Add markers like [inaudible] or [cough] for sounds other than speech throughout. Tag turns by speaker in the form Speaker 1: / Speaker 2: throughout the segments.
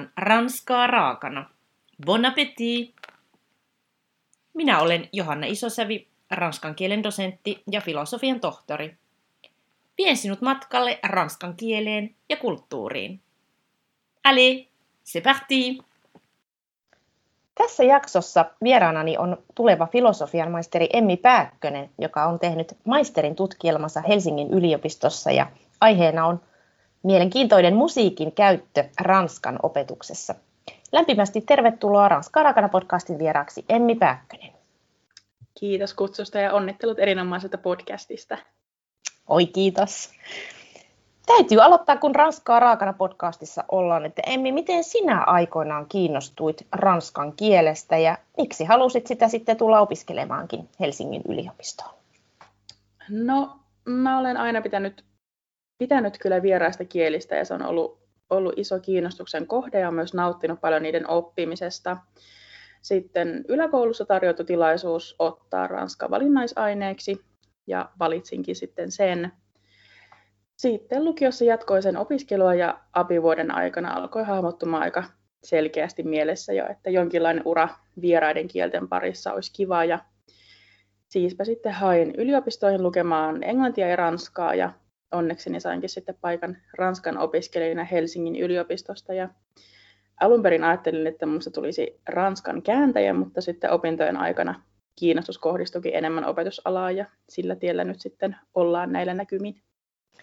Speaker 1: tarjoillaan ranskaa raakana. Bon appétit! Minä olen Johanna Isosävi, ranskan kielen dosentti ja filosofian tohtori. Vien sinut matkalle ranskan kieleen ja kulttuuriin. Allez, c'est parti! Tässä jaksossa vieraanani on tuleva filosofian maisteri Emmi Pääkkönen, joka on tehnyt maisterin tutkielmansa Helsingin yliopistossa ja aiheena on mielenkiintoinen musiikin käyttö Ranskan opetuksessa. Lämpimästi tervetuloa Ranskaa rakana podcastin vieraaksi Emmi Pääkkönen.
Speaker 2: Kiitos kutsusta ja onnittelut erinomaisesta podcastista.
Speaker 1: Oi kiitos. Täytyy aloittaa, kun Ranskaa raakana podcastissa ollaan, että Emmi, miten sinä aikoinaan kiinnostuit ranskan kielestä ja miksi halusit sitä sitten tulla opiskelemaankin Helsingin yliopistoon?
Speaker 2: No, mä olen aina pitänyt pitänyt kyllä vieraista kielistä ja se on ollut, ollut iso kiinnostuksen kohde ja myös nauttinut paljon niiden oppimisesta. Sitten yläkoulussa tarjottu tilaisuus ottaa ranska valinnaisaineeksi ja valitsinkin sitten sen. Sitten lukiossa jatkoi sen opiskelua ja apivuoden aikana alkoi hahmottumaan aika selkeästi mielessä jo, että jonkinlainen ura vieraiden kielten parissa olisi kiva ja siispä sitten hain yliopistoihin lukemaan englantia ja ranskaa ja onnekseni sainkin sitten paikan Ranskan opiskelijana Helsingin yliopistosta. Ja alun perin ajattelin, että minusta tulisi Ranskan kääntäjä, mutta sitten opintojen aikana kiinnostus kohdistuikin enemmän opetusalaa ja sillä tiellä nyt sitten ollaan näillä näkymin.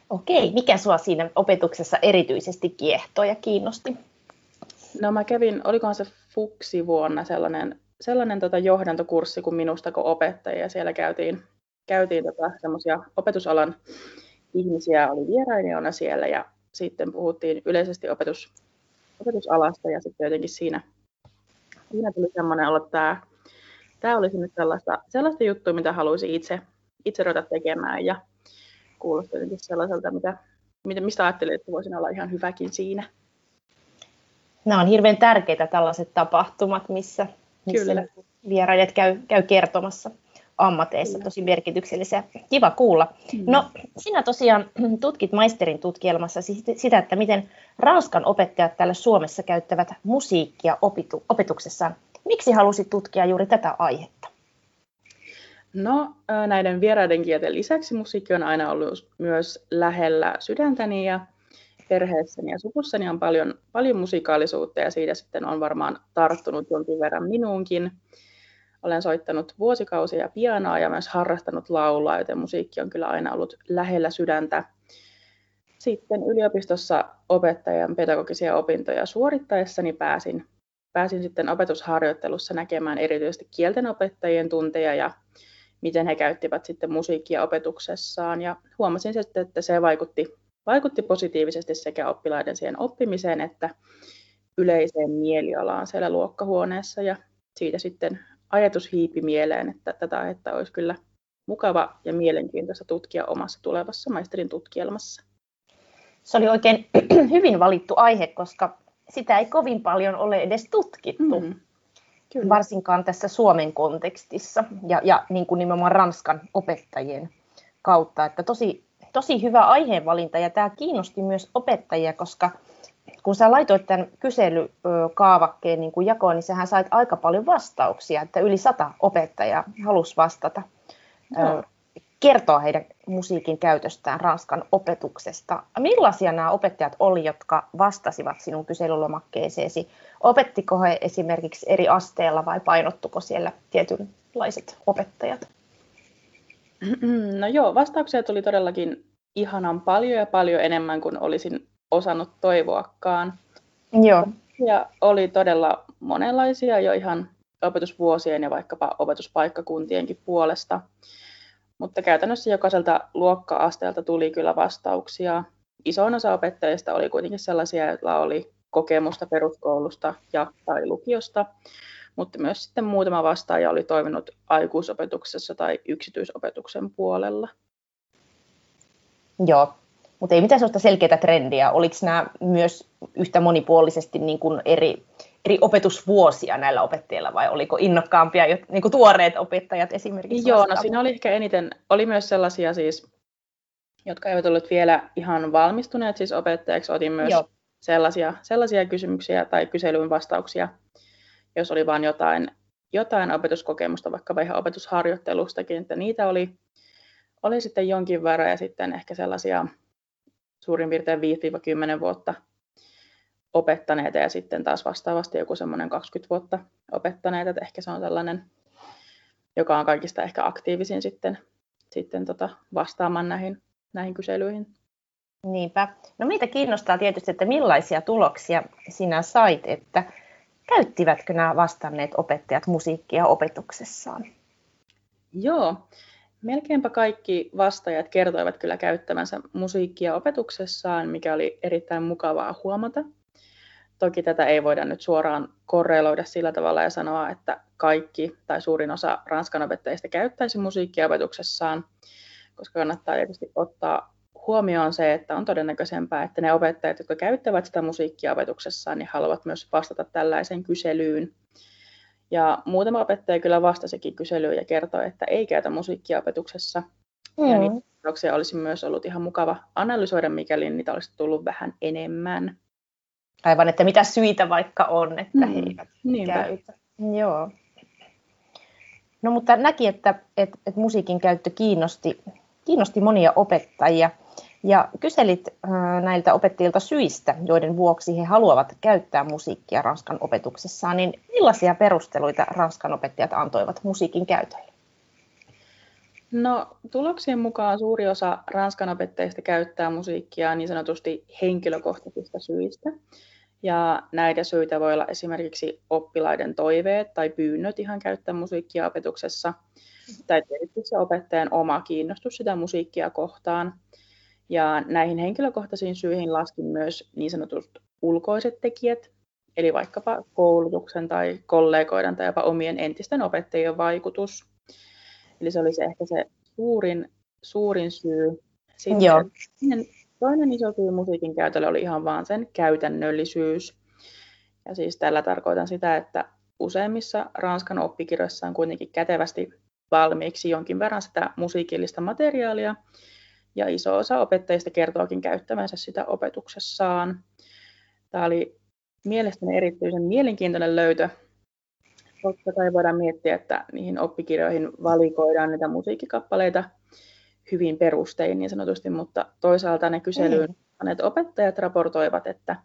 Speaker 1: Okei, mikä sinua siinä opetuksessa erityisesti kiehtoi ja kiinnosti?
Speaker 2: No mä kävin, olikohan se Fuksi vuonna sellainen, sellainen tota johdantokurssi kuin minusta kuin opettaja ja siellä käytiin, käytiin tota semmoisia opetusalan ihmisiä oli vierailijoina siellä ja sitten puhuttiin yleisesti opetus, opetusalasta ja sitten jotenkin siinä, siinä tuli semmoinen että tämä, tämä olisi nyt sellaista, sellaista juttua, mitä haluaisin itse, itse ruveta tekemään ja kuulosti jotenkin sellaiselta, mitä, mistä ajattelin, että voisin olla ihan hyväkin siinä.
Speaker 1: Nämä on hirveän tärkeitä tällaiset tapahtumat, missä, missä Kyllä. vierailijat käy, käy kertomassa ammateissa tosi merkityksellisiä. Kiva kuulla. Mm. No, sinä tosiaan tutkit maisterin tutkielmassa sitä, että miten Ranskan opettajat täällä Suomessa käyttävät musiikkia opitu- opetuksessaan. Miksi halusit tutkia juuri tätä aihetta?
Speaker 2: No, näiden vieraiden kielten lisäksi musiikki on aina ollut myös lähellä sydäntäni ja perheessäni ja suvussani on paljon, paljon musikaalisuutta ja siitä sitten on varmaan tarttunut jonkin verran minuunkin. Olen soittanut vuosikausia pianoa ja myös harrastanut laulua, joten musiikki on kyllä aina ollut lähellä sydäntä. Sitten yliopistossa opettajan pedagogisia opintoja suorittaessani pääsin, pääsin sitten opetusharjoittelussa näkemään erityisesti kieltenopettajien tunteja ja miten he käyttivät sitten musiikkia opetuksessaan. Ja huomasin sitten, että se vaikutti, vaikutti positiivisesti sekä oppilaiden siihen oppimiseen että yleiseen mielialaan siellä luokkahuoneessa. Ja siitä sitten ajatus hiipi mieleen, että tätä aihetta olisi kyllä mukava ja mielenkiintoista tutkia omassa tulevassa maisterin tutkielmassa.
Speaker 1: Se oli oikein [clears throat] hyvin valittu aihe, koska sitä ei kovin paljon ole edes tutkittu. Mm, kyllä. Varsinkaan tässä Suomen kontekstissa ja, ja niin kuin nimenomaan Ranskan opettajien kautta. Että tosi, tosi hyvä aiheenvalinta ja tämä kiinnosti myös opettajia, koska kun sä laitoit tämän kyselykaavakkeen niin kuin jakoon, niin sähän sait aika paljon vastauksia, että yli sata opettajaa halusi vastata, no. kertoa heidän musiikin käytöstään Ranskan opetuksesta. Millaisia nämä opettajat oli, jotka vastasivat sinun kyselylomakkeeseesi? Opettiko he esimerkiksi eri asteella vai painottuko siellä tietynlaiset opettajat?
Speaker 2: No joo, vastauksia tuli todellakin ihanan paljon ja paljon enemmän kuin olisin osannut toivoakaan.
Speaker 1: Joo.
Speaker 2: Ja oli todella monenlaisia jo ihan opetusvuosien ja vaikkapa opetuspaikkakuntienkin puolesta. Mutta käytännössä jokaiselta luokka-asteelta tuli kyllä vastauksia. Isoin osa opettajista oli kuitenkin sellaisia, joilla oli kokemusta peruskoulusta ja tai lukiosta, mutta myös sitten muutama vastaaja oli toiminut aikuisopetuksessa tai yksityisopetuksen puolella.
Speaker 1: Joo, mutta ei mitään sellaista selkeää trendiä. Oliko nämä myös yhtä monipuolisesti niin kuin eri, eri opetusvuosia näillä opettajilla vai oliko innokkaampia niin kuin tuoreet opettajat esimerkiksi?
Speaker 2: Joo, no siinä oli ehkä eniten, oli myös sellaisia siis, jotka eivät olleet vielä ihan valmistuneet siis opettajaksi. Otin myös Joo. sellaisia, sellaisia kysymyksiä tai kyselyyn vastauksia, jos oli vain jotain, jotain opetuskokemusta, vaikka ihan opetusharjoittelustakin, että niitä oli, oli sitten jonkin verran ja sitten ehkä sellaisia suurin piirtein 5-10 vuotta opettaneita ja sitten taas vastaavasti joku semmoinen 20 vuotta opettaneita, että ehkä se on sellainen, joka on kaikista ehkä aktiivisin sitten, sitten tota vastaamaan näihin, näihin kyselyihin.
Speaker 1: Niinpä. No meitä kiinnostaa tietysti, että millaisia tuloksia sinä sait, että käyttivätkö nämä vastanneet opettajat musiikkia opetuksessaan?
Speaker 2: Joo, melkeinpä kaikki vastaajat kertoivat kyllä käyttämänsä musiikkia opetuksessaan, mikä oli erittäin mukavaa huomata. Toki tätä ei voida nyt suoraan korreloida sillä tavalla ja sanoa, että kaikki tai suurin osa ranskan opettajista käyttäisi musiikkia opetuksessaan, koska kannattaa tietysti ottaa huomioon se, että on todennäköisempää, että ne opettajat, jotka käyttävät sitä musiikkia opetuksessaan, niin haluavat myös vastata tällaiseen kyselyyn. Ja muutama opettaja kyllä vastasikin kyselyyn ja kertoi, että ei käytä musiikkia opetuksessa. Mm. Ja niitä olisi myös ollut ihan mukava analysoida, mikäli niitä olisi tullut vähän enemmän.
Speaker 1: Aivan, että mitä syitä vaikka on, että mm. he eivät Niinpä. käytä. Joo. No mutta näki, että, että, että musiikin käyttö kiinnosti, kiinnosti monia opettajia. Ja kyselit näiltä opettajilta syistä, joiden vuoksi he haluavat käyttää musiikkia Ranskan opetuksessaan, niin millaisia perusteluita Ranskan opettajat antoivat musiikin käytölle?
Speaker 2: No, tuloksien mukaan suuri osa Ranskan opettajista käyttää musiikkia niin sanotusti henkilökohtaisista syistä. Ja näitä syitä voi olla esimerkiksi oppilaiden toiveet tai pyynnöt ihan käyttää musiikkia opetuksessa, tai tietysti se opettajan oma kiinnostus sitä musiikkia kohtaan. Ja näihin henkilökohtaisiin syihin laskin myös niin sanotut ulkoiset tekijät, eli vaikkapa koulutuksen tai kollegoiden tai jopa omien entisten opettajien vaikutus. Eli se olisi ehkä se suurin, suurin syy. Sitten Joo. Toinen iso syy musiikin käytölle oli ihan vaan sen käytännöllisyys. Ja siis tällä tarkoitan sitä, että useimmissa Ranskan oppikirjoissa on kuitenkin kätevästi valmiiksi jonkin verran sitä musiikillista materiaalia, ja iso osa opettajista kertookin käyttämänsä sitä opetuksessaan. Tämä oli mielestäni erityisen mielenkiintoinen löytö. Totta kai voidaan miettiä, että niihin oppikirjoihin valikoidaan niitä musiikkikappaleita hyvin perustein niin sanotusti, mutta toisaalta ne kyselyyn mm. opettajat raportoivat, että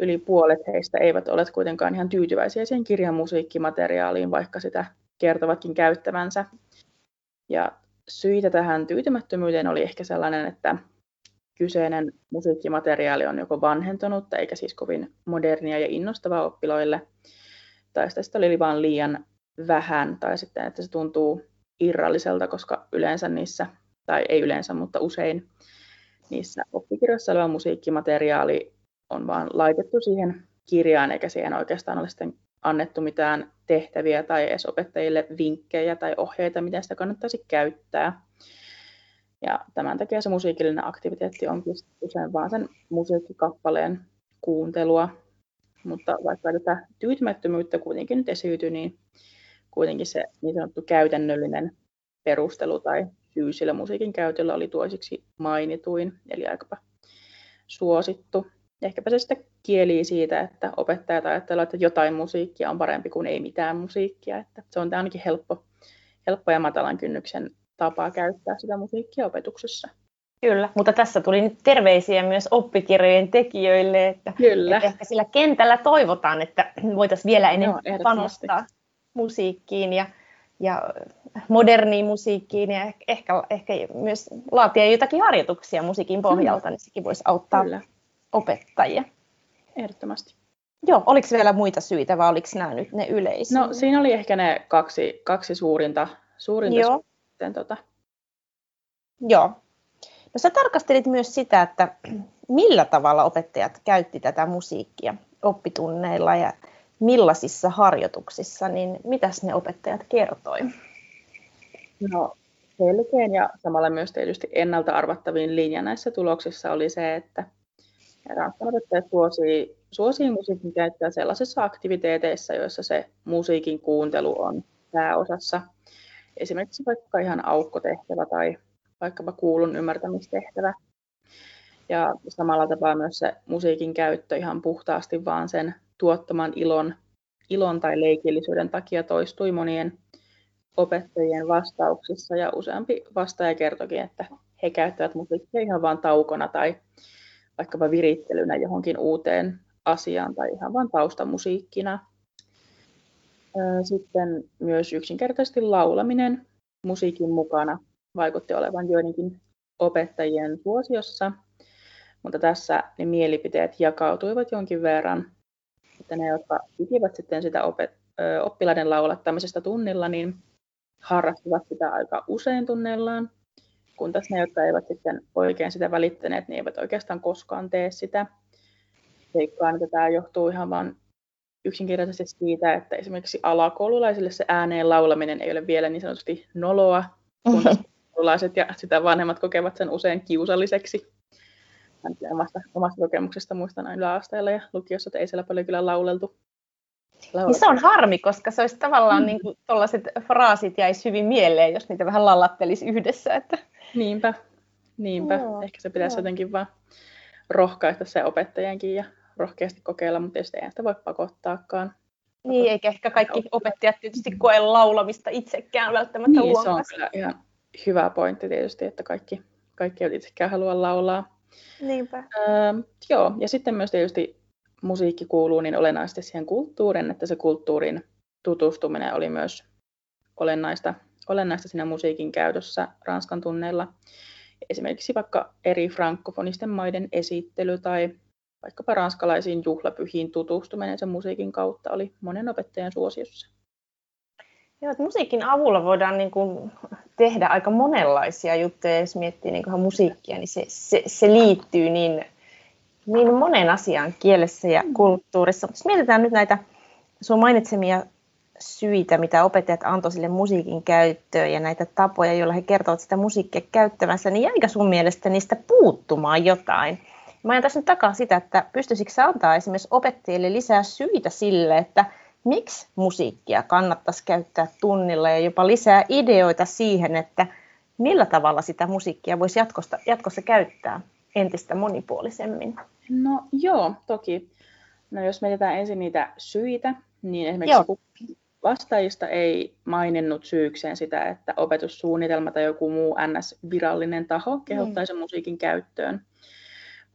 Speaker 2: yli puolet heistä eivät ole kuitenkaan ihan tyytyväisiä siihen kirjan musiikkimateriaaliin, vaikka sitä kertovatkin käyttävänsä. Ja syitä tähän tyytymättömyyteen oli ehkä sellainen, että kyseinen musiikkimateriaali on joko vanhentunut eikä siis kovin modernia ja innostavaa oppiloille, tai sitä oli vain liian vähän, tai sitten, että se tuntuu irralliselta, koska yleensä niissä, tai ei yleensä, mutta usein niissä oppikirjoissa oleva musiikkimateriaali on vaan laitettu siihen kirjaan, eikä siihen oikeastaan ole sitten annettu mitään tehtäviä tai edes opettajille vinkkejä tai ohjeita, miten sitä kannattaisi käyttää. Ja tämän takia se musiikillinen aktiviteetti onkin usein vaan sen musiikkikappaleen kuuntelua. Mutta vaikka tätä tyytymättömyyttä kuitenkin nyt esiytyy, niin kuitenkin se niin sanottu käytännöllinen perustelu tai syy sillä musiikin käytöllä oli toisiksi mainituin, eli aika suosittu ehkäpä se sitten kieli siitä, että opettajat ajattelevat, että jotain musiikkia on parempi kuin ei mitään musiikkia. Että se on ainakin helppo, helppo ja matalan kynnyksen tapa käyttää sitä musiikkia opetuksessa.
Speaker 1: Kyllä, mutta tässä tuli nyt terveisiä myös oppikirjojen tekijöille, että, Kyllä. että ehkä sillä kentällä toivotaan, että voitaisiin vielä enemmän Joo, panostaa musiikkiin ja, ja moderniin musiikkiin ja ehkä, ehkä myös laatia jotakin harjoituksia musiikin pohjalta, mm. niin sekin voisi auttaa Kyllä opettajia.
Speaker 2: Ehdottomasti.
Speaker 1: Joo, oliko vielä muita syitä vai oliko nämä nyt ne yleisiä?
Speaker 2: No siinä oli ehkä ne kaksi, kaksi suurinta, suurinta Joo. Sitten, tota.
Speaker 1: Joo. No sä tarkastelit myös sitä, että [clears throat] millä tavalla opettajat käytti tätä musiikkia oppitunneilla ja millaisissa harjoituksissa, niin mitäs ne opettajat kertoi?
Speaker 2: No selkeän ja samalla myös tietysti ennalta arvattavin linja näissä tuloksissa oli se, että Ranskanopettajat suosii, suosii musiikin käyttöä sellaisissa aktiviteeteissa, joissa se musiikin kuuntelu on pääosassa. Esimerkiksi vaikka ihan aukkotehtävä tai vaikkapa kuulun ymmärtämistehtävä. Ja samalla tapaa myös se musiikin käyttö ihan puhtaasti vaan sen tuottaman ilon, ilon tai leikillisyyden takia toistui monien opettajien vastauksissa ja useampi vastaaja kertokin, että he käyttävät musiikkia ihan vain taukona tai vaikkapa virittelynä johonkin uuteen asiaan tai ihan vain taustamusiikkina. Sitten myös yksinkertaisesti laulaminen musiikin mukana vaikutti olevan joidenkin opettajien suosiossa, mutta tässä ne mielipiteet jakautuivat jonkin verran, että ne, jotka pitivät sitten sitä opet- oppilaiden laulattamisesta tunnilla, niin harrastivat sitä aika usein tunnellaan, kun taas ne, jotka eivät sitten oikein sitä välittäneet, niin eivät oikeastaan koskaan tee sitä. Veikkaan, että tämä johtuu ihan vain yksinkertaisesti siitä, että esimerkiksi alakoululaisille se ääneen laulaminen ei ole vielä niin sanotusti noloa, kun koululaiset ja sitä vanhemmat kokevat sen usein kiusalliseksi. Omasta, omasta kokemuksesta muistan aina yläasteella ja lukiossa, että ei siellä paljon kyllä lauleltu.
Speaker 1: Niin se on harmi, koska se olisi tavallaan mm. niin kuin, fraasit jäisi hyvin mieleen, jos niitä vähän lallattelisi yhdessä. Että...
Speaker 2: Niinpä, niinpä. Joo, Ehkä se pitäisi joo. jotenkin vaan rohkaista se opettajankin ja rohkeasti kokeilla, mutta tietysti ei sitä voi pakottaakaan.
Speaker 1: Niin, eikä ehkä kaikki opettajat tietysti koe laulamista itsekään välttämättä
Speaker 2: niin, luokassa. se on kyllä ihan hyvä pointti tietysti, että kaikki, kaikki eivät itsekään halua laulaa.
Speaker 1: Niinpä.
Speaker 2: Öö, joo, ja sitten myös tietysti musiikki kuuluu niin olennaisesti siihen kulttuuriin, että se kulttuurin tutustuminen oli myös olennaista, olennaista siinä musiikin käytössä Ranskan tunneilla. Esimerkiksi vaikka eri frankofonisten maiden esittely tai vaikkapa ranskalaisiin juhlapyhiin tutustuminen sen musiikin kautta oli monen opettajan suosiossa.
Speaker 1: Joo, että musiikin avulla voidaan niin kuin tehdä aika monenlaisia juttuja, jos miettii niin musiikkia, niin se, se, se liittyy niin, niin monen asian kielessä ja mm. kulttuurissa. Mutta mietitään nyt näitä sun mainitsemia syitä, mitä opettajat antoi sille musiikin käyttöön ja näitä tapoja, joilla he kertovat sitä musiikkia käyttävänsä, niin jäikö sun mielestä niistä puuttumaan jotain? Mä ajan tässä nyt takaa sitä, että pystyisikö antaa esimerkiksi opettajille lisää syitä sille, että miksi musiikkia kannattaisi käyttää tunnilla ja jopa lisää ideoita siihen, että millä tavalla sitä musiikkia voisi jatkossa, jatkossa käyttää entistä monipuolisemmin?
Speaker 2: No joo, toki. No jos mietitään ensin niitä syitä, niin esimerkiksi joo. vastaajista ei maininnut syykseen sitä, että opetussuunnitelma tai joku muu NS-virallinen taho kehottaisi mm. musiikin käyttöön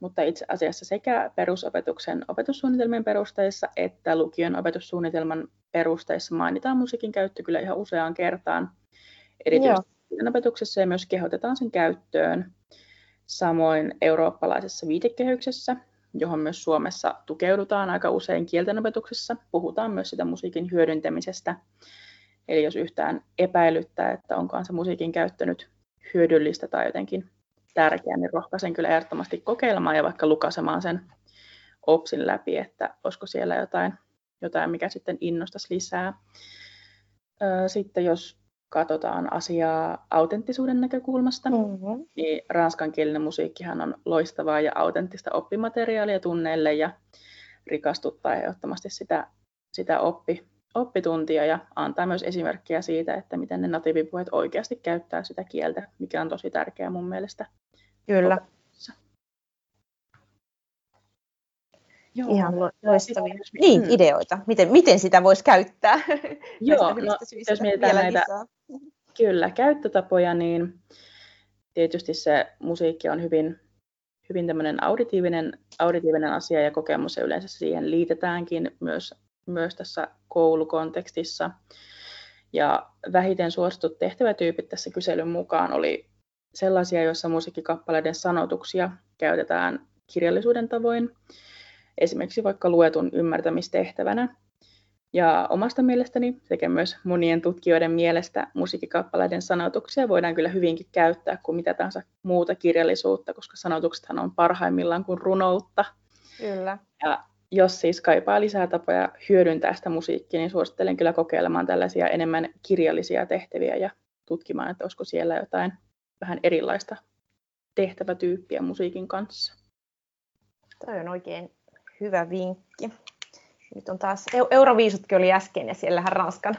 Speaker 2: mutta itse asiassa sekä perusopetuksen opetussuunnitelmien perusteissa että lukion opetussuunnitelman perusteissa mainitaan musiikin käyttö kyllä ihan useaan kertaan. Erityisesti opetuksessa ja myös kehotetaan sen käyttöön. Samoin eurooppalaisessa viitekehyksessä, johon myös Suomessa tukeudutaan aika usein kieltenopetuksessa, puhutaan myös sitä musiikin hyödyntämisestä. Eli jos yhtään epäilyttää, että onkaan se musiikin käyttö nyt hyödyllistä tai jotenkin tärkeä, niin rohkaisen kyllä ehdottomasti kokeilemaan ja vaikka lukasemaan sen OPSin läpi, että olisiko siellä jotain, jotain mikä sitten innostaisi lisää. Sitten jos katsotaan asiaa autenttisuuden näkökulmasta, mm-hmm. niin ranskankielinen musiikkihan on loistavaa ja autenttista oppimateriaalia tunneille ja rikastuttaa ehdottomasti sitä, sitä oppi, oppituntia ja antaa myös esimerkkiä siitä, että miten ne natiivipuheet oikeasti käyttää sitä kieltä, mikä on tosi tärkeää mun mielestä.
Speaker 1: Kyllä. Joo, Ihan loistavia. Niin, mm. ideoita. Miten, miten sitä voisi käyttää?
Speaker 2: Joo, no, jos mietitään näitä kyllä, käyttötapoja, niin tietysti se musiikki on hyvin, hyvin tämmöinen auditiivinen, auditiivinen asia ja kokemus ja yleensä siihen liitetäänkin myös myös tässä koulukontekstissa. Ja vähiten suositut tehtävätyypit tässä kyselyn mukaan oli sellaisia, joissa musiikkikappaleiden sanotuksia käytetään kirjallisuuden tavoin, esimerkiksi vaikka luetun ymmärtämistehtävänä. Ja omasta mielestäni sekä myös monien tutkijoiden mielestä musiikkikappaleiden sanotuksia voidaan kyllä hyvinkin käyttää kuin mitä tahansa muuta kirjallisuutta, koska sanotuksethan on parhaimmillaan kuin runoutta.
Speaker 1: Kyllä.
Speaker 2: Ja jos siis kaipaa lisää tapoja hyödyntää sitä musiikkia, niin suosittelen kyllä kokeilemaan tällaisia enemmän kirjallisia tehtäviä ja tutkimaan, että olisiko siellä jotain vähän erilaista tehtävätyyppiä musiikin kanssa.
Speaker 1: Toi on oikein hyvä vinkki. Nyt on taas, Euroviisutkin oli äsken ja siellähän Ranskan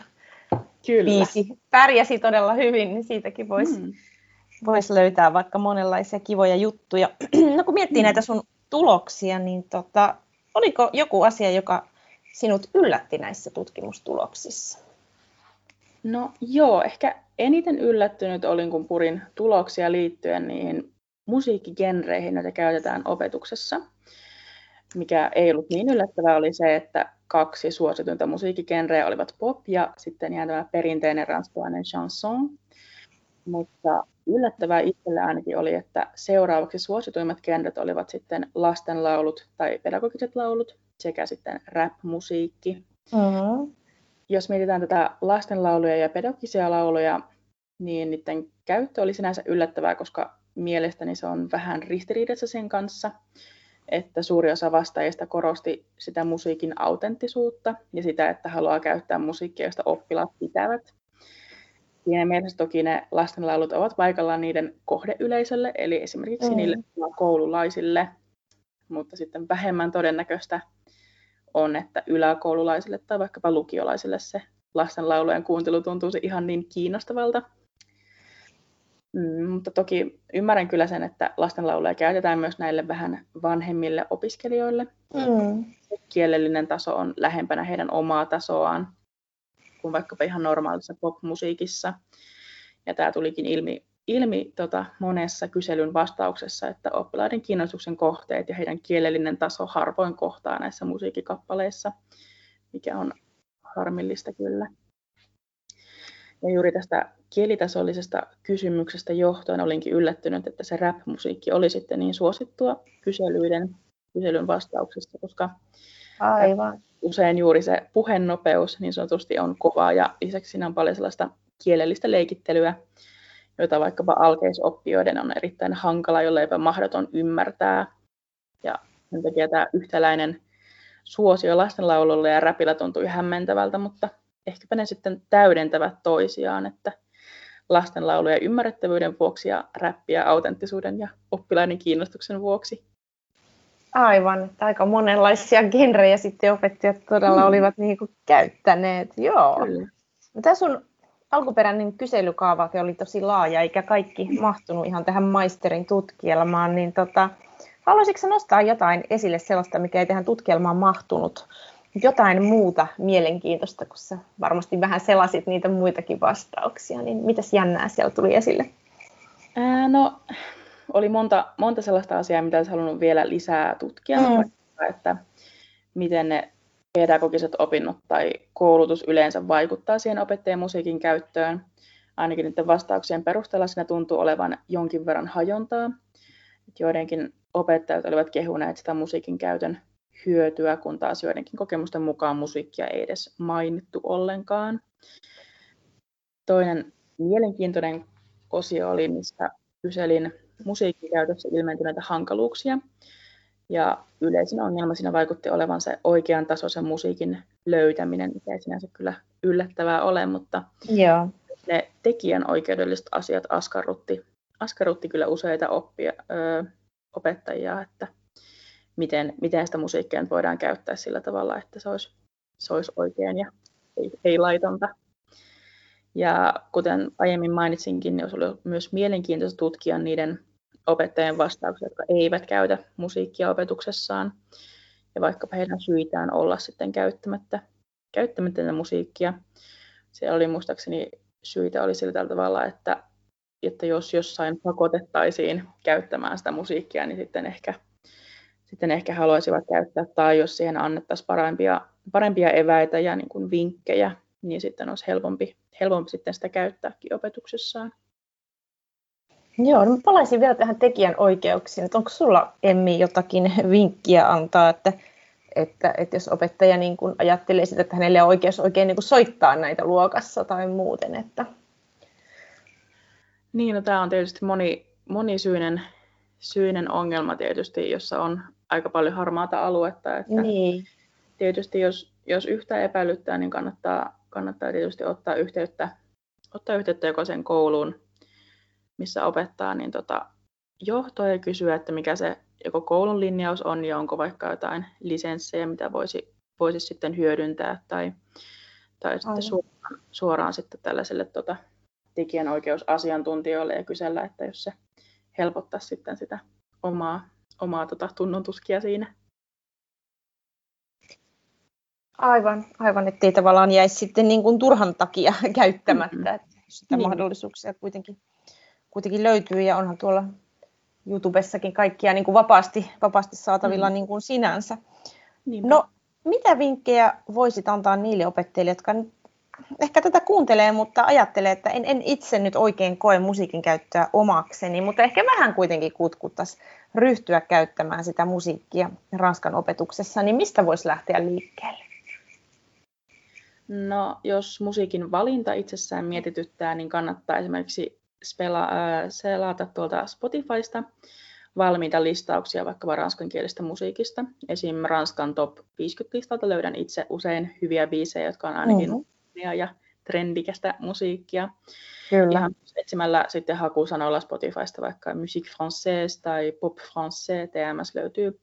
Speaker 1: Kyllä. biisi pärjäsi todella hyvin, niin siitäkin voisi mm. voisi löytää vaikka monenlaisia kivoja juttuja. [clears throat] no kun miettii mm. näitä sun tuloksia, niin tota, oliko joku asia, joka sinut yllätti näissä tutkimustuloksissa?
Speaker 2: No joo, ehkä eniten yllättynyt olin, kun purin tuloksia liittyen niihin musiikkigenreihin, joita käytetään opetuksessa. Mikä ei ollut niin yllättävää oli se, että kaksi suosituinta musiikkigenreä olivat pop ja sitten ihan tämä perinteinen ranskalainen chanson. Mutta yllättävää itselle ainakin oli, että seuraavaksi suosituimmat genret olivat sitten lastenlaulut tai pedagogiset laulut sekä sitten rap-musiikki. Mm-hmm. Jos mietitään tätä lastenlauluja ja pedagogisia lauluja, niin niiden käyttö oli sinänsä yllättävää, koska mielestäni se on vähän ristiriidassa sen kanssa, että suuri osa vastaajista korosti sitä musiikin autenttisuutta ja sitä, että haluaa käyttää musiikkia, josta oppilaat pitävät. Siinä mielessä toki ne lastenlaulut ovat paikallaan niiden kohdeyleisölle, eli esimerkiksi mm. niille koululaisille, mutta sitten vähemmän todennäköistä on, että yläkoululaisille tai vaikkapa lukiolaisille se lastenlaulujen kuuntelu tuntuisi ihan niin kiinnostavalta. Mm, mutta toki ymmärrän kyllä sen, että lastenlauluja käytetään myös näille vähän vanhemmille opiskelijoille. Mm. Kielellinen taso on lähempänä heidän omaa tasoaan kuin vaikkapa ihan normaalissa popmusiikissa. Ja tämä tulikin ilmi, ilmi tota, monessa kyselyn vastauksessa, että oppilaiden kiinnostuksen kohteet ja heidän kielellinen taso harvoin kohtaa näissä musiikkikappaleissa, mikä on harmillista kyllä. Ja juuri tästä kielitasollisesta kysymyksestä johtuen olinkin yllättynyt, että se rap-musiikki oli sitten niin suosittua kyselyiden, kyselyn vastauksista, koska Aivan. usein juuri se puhenopeus niin sanotusti on kova ja lisäksi siinä on paljon sellaista kielellistä leikittelyä, jota vaikkapa alkeisoppijoiden on erittäin hankala, jolle jopa mahdoton ymmärtää. Ja sen takia tämä yhtäläinen suosio lastenlaululle ja räpillä tuntui hämmentävältä, mutta ehkäpä ne sitten täydentävät toisiaan, että lastenlauluja ymmärrettävyyden vuoksi ja räppiä autenttisuuden ja oppilaiden kiinnostuksen vuoksi.
Speaker 1: Aivan, että aika monenlaisia genrejä sitten opettajat todella mm. olivat niin kuin käyttäneet. Joo. Kyllä. Tämä sun alkuperäinen kyselykaavake oli tosi laaja, eikä kaikki mahtunut ihan tähän maisterin tutkielmaan, niin tota, haluaisitko nostaa jotain esille sellaista, mikä ei tähän tutkielmaan mahtunut? Jotain muuta mielenkiintoista, kun sä varmasti vähän selasit niitä muitakin vastauksia, niin mitäs jännää siellä tuli esille?
Speaker 2: Ää, no, oli monta, monta sellaista asiaa, mitä olisi halunnut vielä lisää tutkia, mm. vaikka, että miten ne pedagogiset opinnot tai koulutus yleensä vaikuttaa siihen opettajan musiikin käyttöön. Ainakin niiden vastauksien perusteella siinä tuntuu olevan jonkin verran hajontaa. Joidenkin opettajat olivat kehuneet sitä musiikin käytön hyötyä, kun taas joidenkin kokemusten mukaan musiikkia ei edes mainittu ollenkaan. Toinen mielenkiintoinen osio oli, missä kyselin musiikkikäytössä ilmentyneitä hankaluuksia. Ja yleisin ongelma siinä vaikutti olevan se oikean tasoisen musiikin löytäminen, mikä ei sinänsä kyllä yllättävää ole, mutta Joo. ne tekijän oikeudelliset asiat askarrutti, askarrutti kyllä useita oppia, ö, opettajia, että miten, miten sitä musiikkia voidaan käyttää sillä tavalla, että se olisi, se olisi oikein ja ei, ei laitonta. Ja kuten aiemmin mainitsinkin, niin olisi ollut myös mielenkiintoista tutkia niiden opettajien vastauksia, jotka eivät käytä musiikkia opetuksessaan. Ja vaikka heidän syitään olla sitten käyttämättä, käyttämättä tätä musiikkia. Siellä oli muistaakseni syitä oli sillä tavalla, että, että jos jossain pakotettaisiin käyttämään sitä musiikkia, niin sitten ehkä, sitten ehkä haluaisivat käyttää, tai jos siihen annettaisiin parempia, parempia eväitä ja niin kuin vinkkejä, niin sitten olisi helpompi, helpompi sitten sitä käyttääkin opetuksessaan.
Speaker 1: Joo, no palaisin vielä tähän tekijän oikeuksiin. Että onko sulla, Emmi, jotakin vinkkiä antaa, että, että, että jos opettaja niin kun ajattelee sitä, että hänelle on oikeus oikein niin soittaa näitä luokassa tai muuten? Että...
Speaker 2: Niin, no, tämä on tietysti moni, monisyinen syinen ongelma tietysti, jossa on aika paljon harmaata aluetta. Että niin. Tietysti jos, jos yhtä epäilyttää, niin kannattaa, kannattaa tietysti ottaa yhteyttä, ottaa yhteyttä joko sen kouluun missä opettaa, niin tota, johtoa ja kysyä, että mikä se joko koulun linjaus on ja onko vaikka jotain lisenssejä, mitä voisi, voisi sitten hyödyntää tai, tai sitten suoraan, suoraan sitten tällaiselle tota, tekijänoikeusasiantuntijoille ja kysellä, että jos se helpottaa sitten sitä omaa, omaa tota, tunnontuskia siinä.
Speaker 1: Aivan, aivan, ettei tavallaan jäisi sitten niin kuin turhan takia [laughs] käyttämättä, mm-hmm. että sitä niin. mahdollisuuksia kuitenkin, kuitenkin löytyy ja onhan tuolla YouTubessakin kaikkia niin kuin vapaasti, vapaasti saatavilla mm-hmm. niin kuin sinänsä. Niinpä. No, mitä vinkkejä voisit antaa niille opettajille, jotka ehkä tätä kuuntelee, mutta ajattelee, että en, en itse nyt oikein koe musiikin käyttöä omakseni, mutta ehkä vähän kuitenkin kutkuttaisi ryhtyä käyttämään sitä musiikkia Ranskan opetuksessa, niin mistä voisi lähteä liikkeelle?
Speaker 2: No, jos musiikin valinta itsessään mietityttää, niin kannattaa esimerkiksi spela, äh, selata tuolta Spotifysta valmiita listauksia vaikka ranskankielistä musiikista. Esim. Ranskan top 50 listalta löydän itse usein hyviä biisejä, jotka on ainakin mm-hmm. Ja trendikästä musiikkia. Kyllä. Ihan etsimällä sitten hakusanoilla Spotifysta vaikka Musique Française tai Pop Français, TMS löytyy,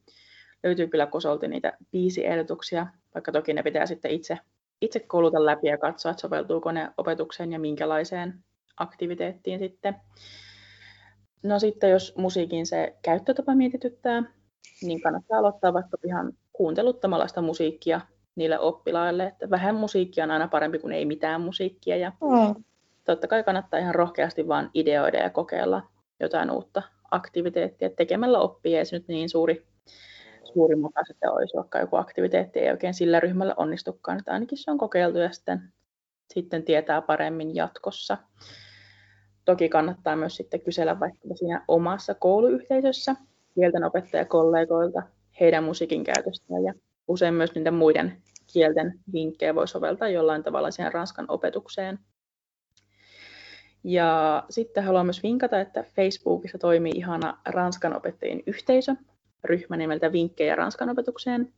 Speaker 2: löytyy kyllä kosolti niitä biisiehdotuksia, vaikka toki ne pitää sitten itse itse kouluta läpi ja katsoa, että soveltuuko ne opetukseen ja minkälaiseen aktiviteettiin sitten. No sitten jos musiikin se käyttötapa mietityttää, niin kannattaa aloittaa vaikka ihan kuunteluttamalla sitä musiikkia niille oppilaille, että vähän musiikkia on aina parempi kuin ei mitään musiikkia ja mm. totta kai kannattaa ihan rohkeasti vaan ideoida ja kokeilla jotain uutta aktiviteettia. Tekemällä oppii ei se nyt niin suuri suurin mukaan sitten olisi vaikka joku aktiviteetti ei oikein sillä ryhmällä onnistukaan, että ainakin se on kokeiltu ja sitten, sitten tietää paremmin jatkossa. Toki kannattaa myös sitten kysellä vaikka siinä omassa kouluyhteisössä kielten opettajakollegoilta heidän musiikin käytöstään ja usein myös niiden muiden kielten vinkkejä voi soveltaa jollain tavalla siihen ranskan opetukseen. Ja sitten haluan myös vinkata, että Facebookissa toimii ihana ranskan opettajien yhteisö, ryhmä nimeltä Vinkkejä ranskan opetukseen.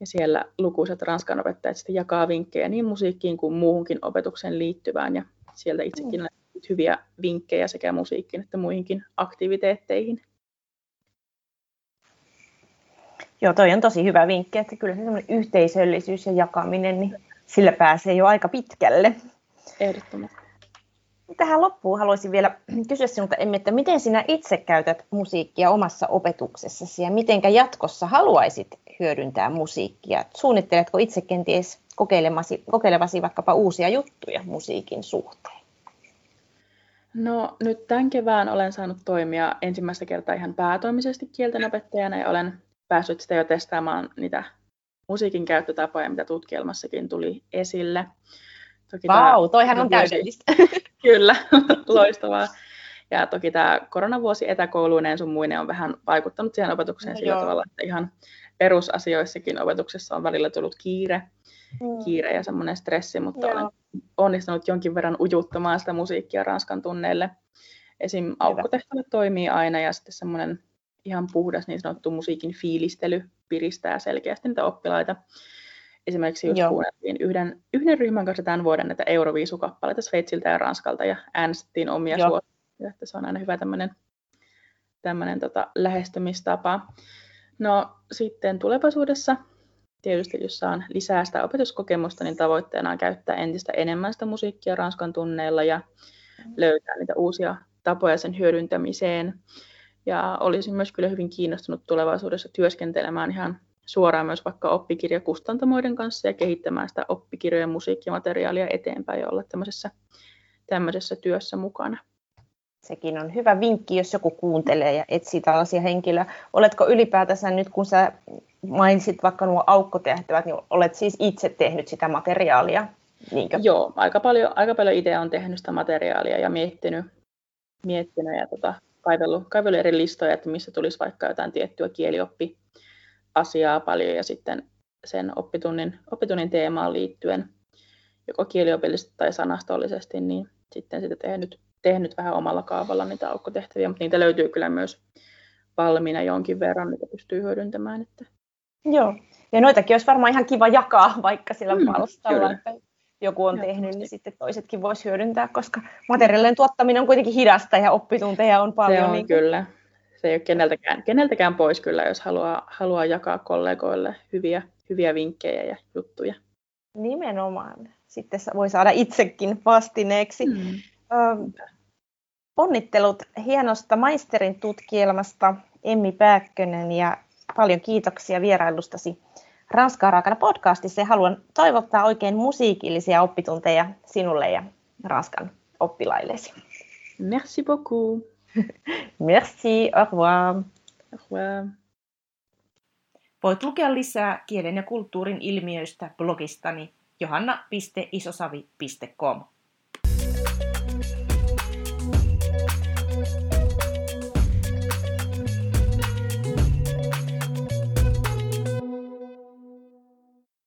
Speaker 2: Ja siellä lukuisat ranskan opettajat sitten jakaa vinkkejä niin musiikkiin kuin muuhunkin opetukseen liittyvään. Ja sieltä itsekin mm. hyviä vinkkejä sekä musiikkiin että muihinkin aktiviteetteihin.
Speaker 1: Joo, toi on tosi hyvä vinkki, että kyllä se yhteisöllisyys ja jakaminen, niin sillä pääsee jo aika pitkälle.
Speaker 2: Ehdottomasti.
Speaker 1: Tähän loppuun haluaisin vielä [clears throat] kysyä sinulta, Emmi, että miten sinä itse käytät musiikkia omassa opetuksessasi ja miten jatkossa haluaisit hyödyntää musiikkia? Suunnitteletko itse kenties kokeilevasi, kokeilevasi vaikkapa uusia juttuja musiikin suhteen?
Speaker 2: No nyt tämän kevään olen saanut toimia ensimmäistä kertaa ihan päätoimisesti kieltenopettajana ja olen päässyt sitä jo testaamaan niitä musiikin käyttötapoja, mitä tutkielmassakin tuli esille.
Speaker 1: Toki Vau, wow, toihan on täydellistä. [laughs]
Speaker 2: Kyllä, [laughs] loistavaa. Ja toki tämä koronavuosi etäkouluineen sun muinen on vähän vaikuttanut siihen opetukseen no, sillä joo. tavalla, että ihan perusasioissakin opetuksessa on välillä tullut kiire, mm. kiire ja semmoinen stressi, mutta joo. olen onnistunut jonkin verran ujuttamaan sitä musiikkia Ranskan tunneille. Esim. aukkotehtävä toimii aina ja sitten semmoinen ihan puhdas niin sanottu musiikin fiilistely piristää selkeästi niitä oppilaita. Esimerkiksi just kuunneltiin yhden, yhden ryhmän kanssa tämän vuoden näitä Euroviisukappaleita Sveitsiltä ja Ranskalta ja äänestettiin omia suosikkeja, että se on aina hyvä tämmöinen, tämmöinen tota, lähestymistapa. No sitten tulevaisuudessa tietysti, jos saan lisää sitä opetuskokemusta, niin tavoitteena on käyttää entistä enemmän sitä musiikkia Ranskan tunneilla ja mm. löytää niitä uusia tapoja sen hyödyntämiseen. Ja olisin myös kyllä hyvin kiinnostunut tulevaisuudessa työskentelemään ihan suoraan myös vaikka oppikirjakustantamoiden kanssa ja kehittämään sitä oppikirjojen musiikkimateriaalia eteenpäin ja olla tämmöisessä, tämmöisessä työssä mukana.
Speaker 1: Sekin on hyvä vinkki, jos joku kuuntelee ja etsii tällaisia henkilöitä. Oletko ylipäätänsä nyt, kun sä mainitsit vaikka nuo aukkotehtävät, niin olet siis itse tehnyt sitä materiaalia?
Speaker 2: Niinkö? Joo, aika paljon, aika paljon itse olen tehnyt sitä materiaalia ja miettinyt, miettinyt ja tota, kaivellut, kaivellut eri listoja, että missä tulisi vaikka jotain tiettyä kielioppi asiaa paljon ja sitten sen oppitunnin, oppitunnin teemaan liittyen, joko kieliopillisesti tai sanastollisesti, niin sitten sitä tehnyt, tehnyt vähän omalla kaavalla niitä aukkotehtäviä, mutta niitä löytyy kyllä myös valmiina jonkin verran, mitä pystyy hyödyntämään. Että...
Speaker 1: Joo, ja noitakin olisi varmaan ihan kiva jakaa vaikka sillä mm, palstalla, että joku on tehnyt, niin sitten toisetkin voisi hyödyntää, koska materiaalien tuottaminen on kuitenkin hidasta ja oppitunteja on paljon.
Speaker 2: Se on niin... kyllä, se ei ole keneltäkään, keneltäkään pois kyllä, jos haluaa, haluaa jakaa kollegoille hyviä, hyviä vinkkejä ja juttuja.
Speaker 1: Nimenomaan. Sitten voi saada itsekin vastineeksi. Mm. onnittelut hienosta maisterin tutkielmasta, Emmi Pääkkönen, ja paljon kiitoksia vierailustasi Ranskaa raakana podcastissa. Ja haluan toivottaa oikein musiikillisia oppitunteja sinulle ja Ranskan oppilaillesi.
Speaker 2: Merci beaucoup. [laughs]
Speaker 1: Merci, au revoir.
Speaker 2: Au revoir.
Speaker 1: Voit lukea lisää kielen ja kulttuurin ilmiöistä blogistani johanna.isosavi.com.